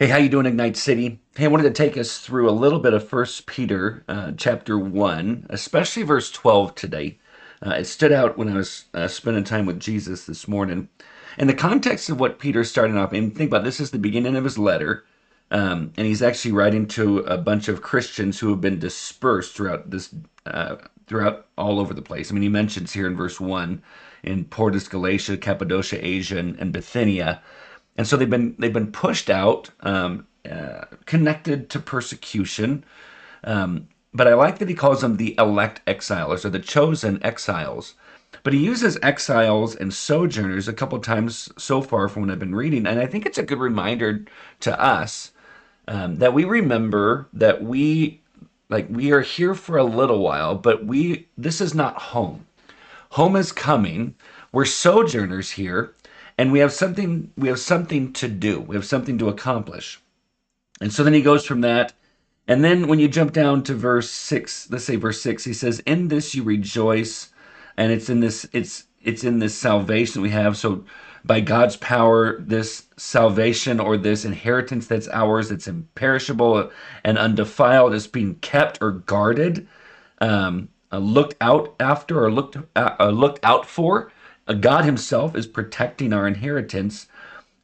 Hey, how you doing, Ignite City? Hey, I wanted to take us through a little bit of First Peter, uh, chapter one, especially verse twelve today. Uh, it stood out when I was uh, spending time with Jesus this morning. In the context of what Peter's starting off, and think about this is the beginning of his letter, um, and he's actually writing to a bunch of Christians who have been dispersed throughout this, uh, throughout all over the place. I mean, he mentions here in verse one in Pontus, Galatia, Cappadocia, Asia, and, and Bithynia and so they've been they've been pushed out, um, uh, connected to persecution. Um, but I like that he calls them the elect exiles or the chosen exiles. But he uses exiles and sojourners a couple times so far from what I've been reading, and I think it's a good reminder to us um, that we remember that we like we are here for a little while, but we this is not home. Home is coming. We're sojourners here, and we have something we have something to do. We have something to accomplish. And so then he goes from that. And then when you jump down to verse 6 let's say verse 6 he says in this you rejoice. And it's in this it's it's in this salvation we have. So by God's power this salvation or this inheritance that's ours it's imperishable and undefiled is being kept or guarded um, uh, looked out after or looked uh, uh looked out for God Himself is protecting our inheritance,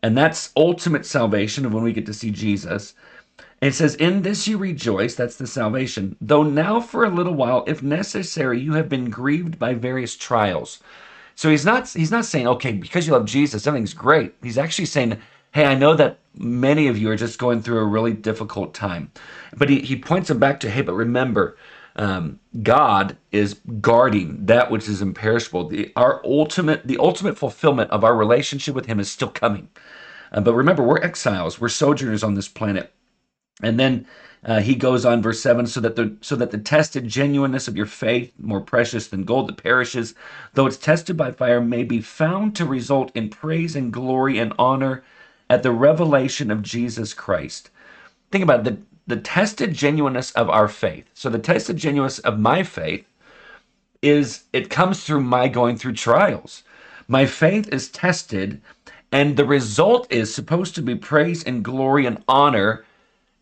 and that's ultimate salvation of when we get to see Jesus. And it says, In this you rejoice, that's the salvation, though now for a little while, if necessary, you have been grieved by various trials. So he's not he's not saying, okay, because you love Jesus, everything's great. He's actually saying, hey, I know that many of you are just going through a really difficult time. But he, he points them back to, hey, but remember, um, God is guarding that which is imperishable. The, our ultimate, the ultimate fulfillment of our relationship with Him is still coming. Uh, but remember, we're exiles. We're sojourners on this planet. And then uh, he goes on, verse seven, so that the so that the tested genuineness of your faith, more precious than gold that perishes, though it's tested by fire, may be found to result in praise and glory and honor at the revelation of Jesus Christ. Think about it. The, the tested genuineness of our faith. So the tested genuineness of my faith is it comes through my going through trials. My faith is tested, and the result is supposed to be praise and glory and honor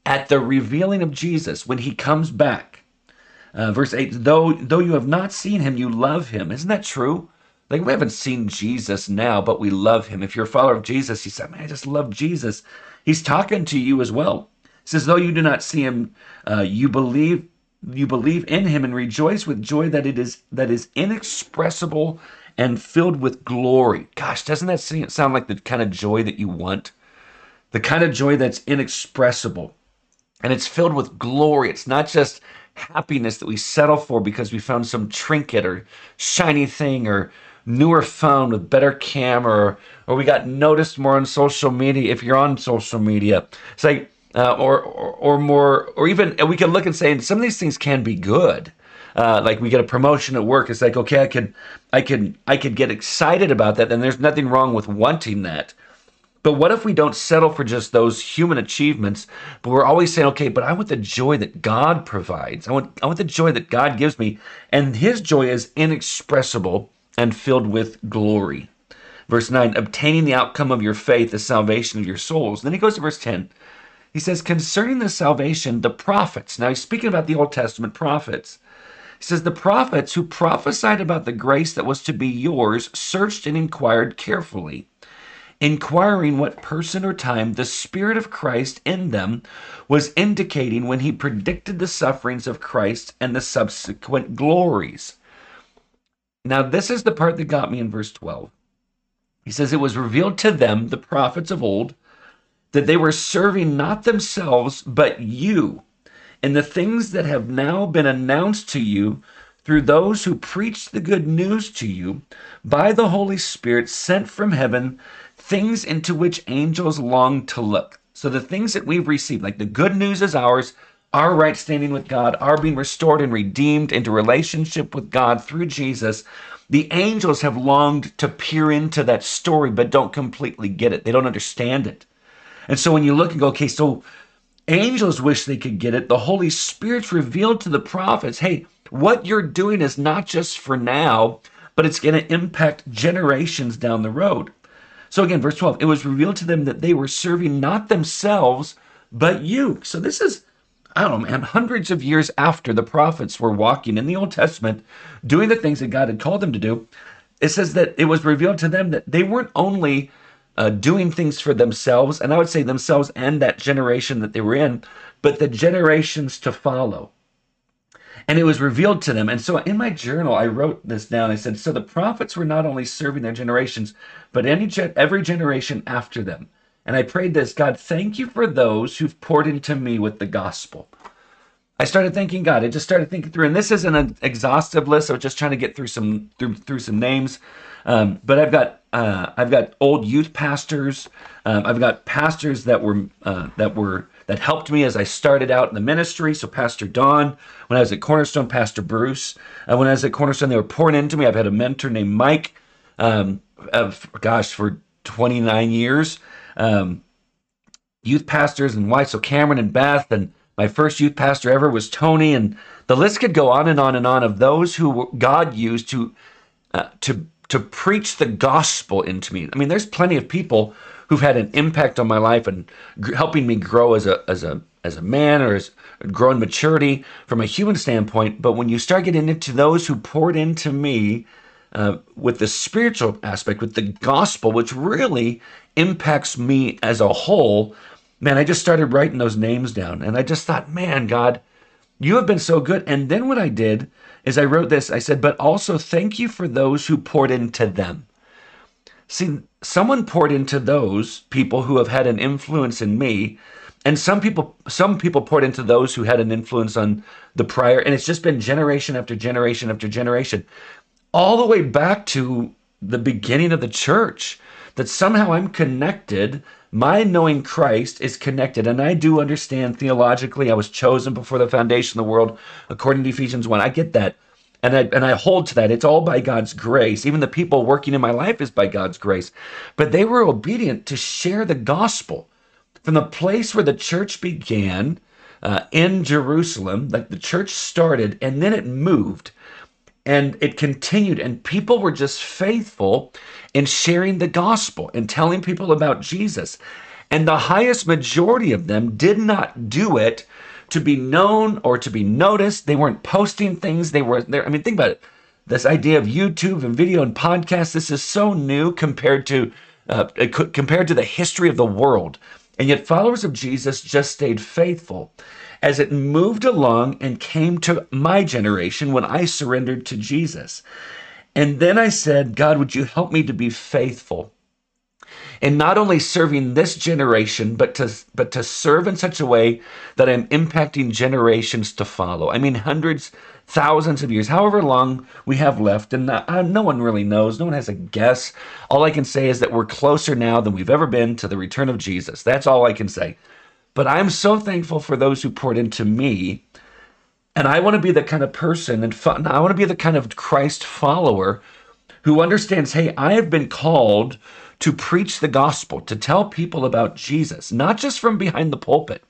at the revealing of Jesus when he comes back. Uh, verse 8, though, though you have not seen him, you love him. Isn't that true? Like we haven't seen Jesus now, but we love him. If you're a follower of Jesus, he said, man, I just love Jesus. He's talking to you as well says, though you do not see him, uh, you believe you believe in him and rejoice with joy that it is that is inexpressible and filled with glory. Gosh, doesn't that sound like the kind of joy that you want? The kind of joy that's inexpressible. And it's filled with glory. It's not just happiness that we settle for because we found some trinket or shiny thing or newer phone with better camera or, or we got noticed more on social media if you're on social media. It's like uh, or, or, or more, or even we can look and say, some of these things can be good. Uh, like we get a promotion at work, it's like okay, I can, I can, I could get excited about that, and there's nothing wrong with wanting that. But what if we don't settle for just those human achievements, but we're always saying, okay, but I want the joy that God provides. I want, I want the joy that God gives me, and His joy is inexpressible and filled with glory. Verse 9, obtaining the outcome of your faith, the salvation of your souls. Then he goes to verse 10 he says, concerning the salvation, the prophets, now he's speaking about the Old Testament prophets. He says, the prophets who prophesied about the grace that was to be yours searched and inquired carefully, inquiring what person or time the Spirit of Christ in them was indicating when he predicted the sufferings of Christ and the subsequent glories. Now, this is the part that got me in verse 12. He says, It was revealed to them, the prophets of old, that they were serving not themselves, but you, and the things that have now been announced to you through those who preach the good news to you by the Holy Spirit sent from heaven, things into which angels long to look. So the things that we've received, like the good news is ours, our right standing with God, our being restored and redeemed into relationship with God through Jesus. The angels have longed to peer into that story, but don't completely get it. They don't understand it. And so when you look and go, okay, so angels wish they could get it. The Holy Spirit's revealed to the prophets, hey, what you're doing is not just for now, but it's going to impact generations down the road. So again, verse 12, it was revealed to them that they were serving not themselves, but you. So this is, I don't know, man, hundreds of years after the prophets were walking in the Old Testament, doing the things that God had called them to do. It says that it was revealed to them that they weren't only uh, doing things for themselves, and I would say themselves and that generation that they were in, but the generations to follow. And it was revealed to them. And so in my journal, I wrote this down. I said, So the prophets were not only serving their generations, but any every generation after them. And I prayed this God, thank you for those who've poured into me with the gospel. I started thanking God. I just started thinking through, and this isn't an exhaustive list. I was just trying to get through some through through some names. Um, but I've got uh, I've got old youth pastors. Um, I've got pastors that were uh, that were that helped me as I started out in the ministry. So Pastor Don, when I was at Cornerstone, Pastor Bruce. When I was at Cornerstone, they were pouring into me. I've had a mentor named Mike. Um, of, gosh, for 29 years. Um, youth pastors and wives, so Cameron and Beth, and my first youth pastor ever was Tony, and the list could go on and on and on of those who God used to uh, to to preach the gospel into me. I mean, there's plenty of people who've had an impact on my life and g- helping me grow as a as a as a man or as grow in maturity from a human standpoint. But when you start getting into those who poured into me uh, with the spiritual aspect, with the gospel, which really impacts me as a whole, man, I just started writing those names down, and I just thought, man, God, you have been so good. And then what I did is I wrote this. I said, but also thank you for those who poured into them. See, someone poured into those people who have had an influence in me, and some people some people poured into those who had an influence on the prior, and it's just been generation after generation after generation, all the way back to the beginning of the church. That somehow I'm connected. My knowing Christ is connected, and I do understand theologically. I was chosen before the foundation of the world, according to Ephesians one. I get that. And I, and I hold to that. It's all by God's grace. Even the people working in my life is by God's grace. But they were obedient to share the gospel from the place where the church began uh, in Jerusalem, like the church started, and then it moved and it continued. And people were just faithful in sharing the gospel and telling people about Jesus. And the highest majority of them did not do it to be known or to be noticed. They weren't posting things. They were there. I mean, think about it. This idea of YouTube and video and podcast. This is so new compared to uh, compared to the history of the world. And yet, followers of Jesus just stayed faithful as it moved along and came to my generation when I surrendered to Jesus. And then I said, God, would you help me to be faithful and not only serving this generation, but to but to serve in such a way that I'm impacting generations to follow. I mean, hundreds, thousands of years, however long we have left, and uh, no one really knows. No one has a guess. All I can say is that we're closer now than we've ever been to the return of Jesus. That's all I can say. But I'm so thankful for those who poured into me. And I want to be the kind of person and I want to be the kind of Christ follower who understands hey, I have been called to preach the gospel, to tell people about Jesus, not just from behind the pulpit,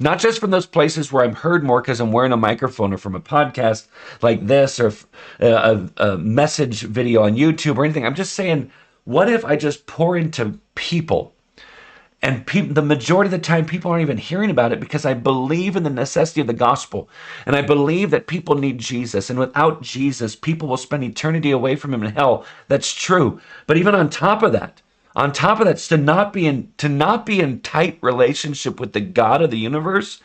not just from those places where I'm heard more because I'm wearing a microphone or from a podcast like this or uh, a, a, message video on YouTube or anything. I'm just saying, what if I just pour into people and pe- the majority of the time, people aren't even hearing about it because I believe in the necessity of the gospel. And I believe that people need Jesus. And without Jesus, people will spend eternity away from him in hell. That's true. But even on top of that, on top of that, to not be in to not be in tight relationship with the God of the universe,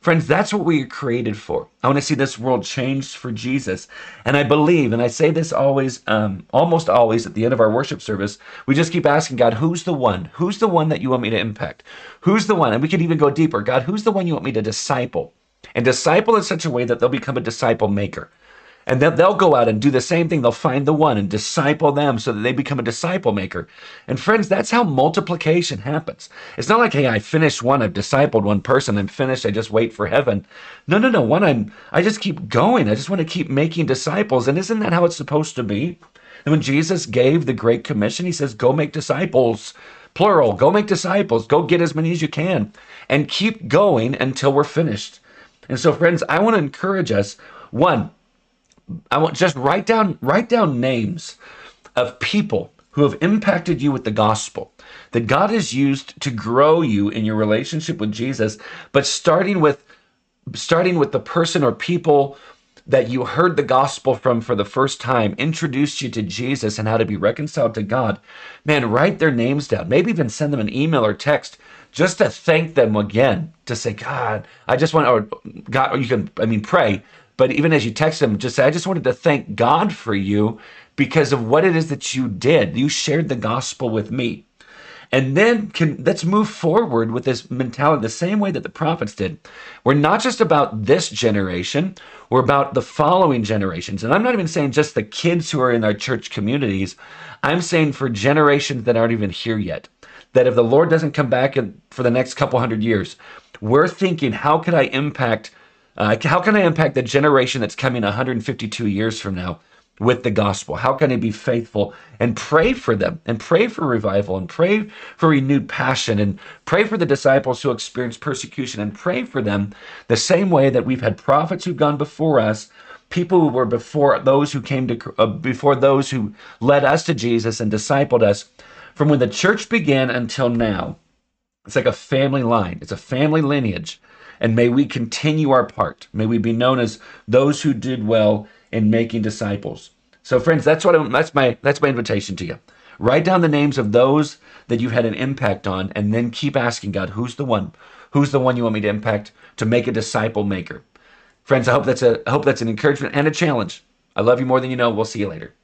friends, that's what we are created for. I want to see this world changed for Jesus, and I believe, and I say this always, um, almost always at the end of our worship service, we just keep asking God, "Who's the one? Who's the one that you want me to impact? Who's the one?" And we could even go deeper. God, who's the one you want me to disciple? And disciple in such a way that they'll become a disciple maker. And then they'll go out and do the same thing. They'll find the one and disciple them so that they become a disciple maker. And friends, that's how multiplication happens. It's not like, hey, I finished one, I've discipled one person, I'm finished, I just wait for heaven. No, no, no. One, I'm I just keep going. I just want to keep making disciples. And isn't that how it's supposed to be? And when Jesus gave the Great Commission, he says, Go make disciples. Plural, go make disciples. Go get as many as you can. And keep going until we're finished. And so, friends, I want to encourage us one, I want just write down write down names of people who have impacted you with the gospel, that God has used to grow you in your relationship with Jesus, but starting with starting with the person or people that you heard the gospel from for the first time, introduced you to Jesus and how to be reconciled to God, man, write their names down. Maybe even send them an email or text just to thank them again, to say, God, I just want, or God, or you can, I mean, pray. But even as you text them, just say, I just wanted to thank God for you because of what it is that you did. You shared the gospel with me. And then can, let's move forward with this mentality the same way that the prophets did. We're not just about this generation, we're about the following generations. And I'm not even saying just the kids who are in our church communities, I'm saying for generations that aren't even here yet. That if the Lord doesn't come back in, for the next couple hundred years, we're thinking, how could I impact? Uh, how can I impact the generation that's coming 152 years from now? with the gospel? How can I be faithful and pray for them and pray for revival and pray for renewed passion and pray for the disciples who experienced persecution and pray for them the same way that we've had prophets who've gone before us, people who were before those who came to uh, before those who led us to Jesus and discipled us from when the church began until now. It's like a family line. It's a family lineage. And may we continue our part. May we be known as those who did well in making disciples. So, friends, that's what I'm, that's my that's my invitation to you. Write down the names of those that you've had an impact on, and then keep asking God, who's the one? Who's the one you want me to impact to make a disciple maker? Friends, I hope that's a I hope that's an encouragement and a challenge. I love you more than you know. We'll see you later.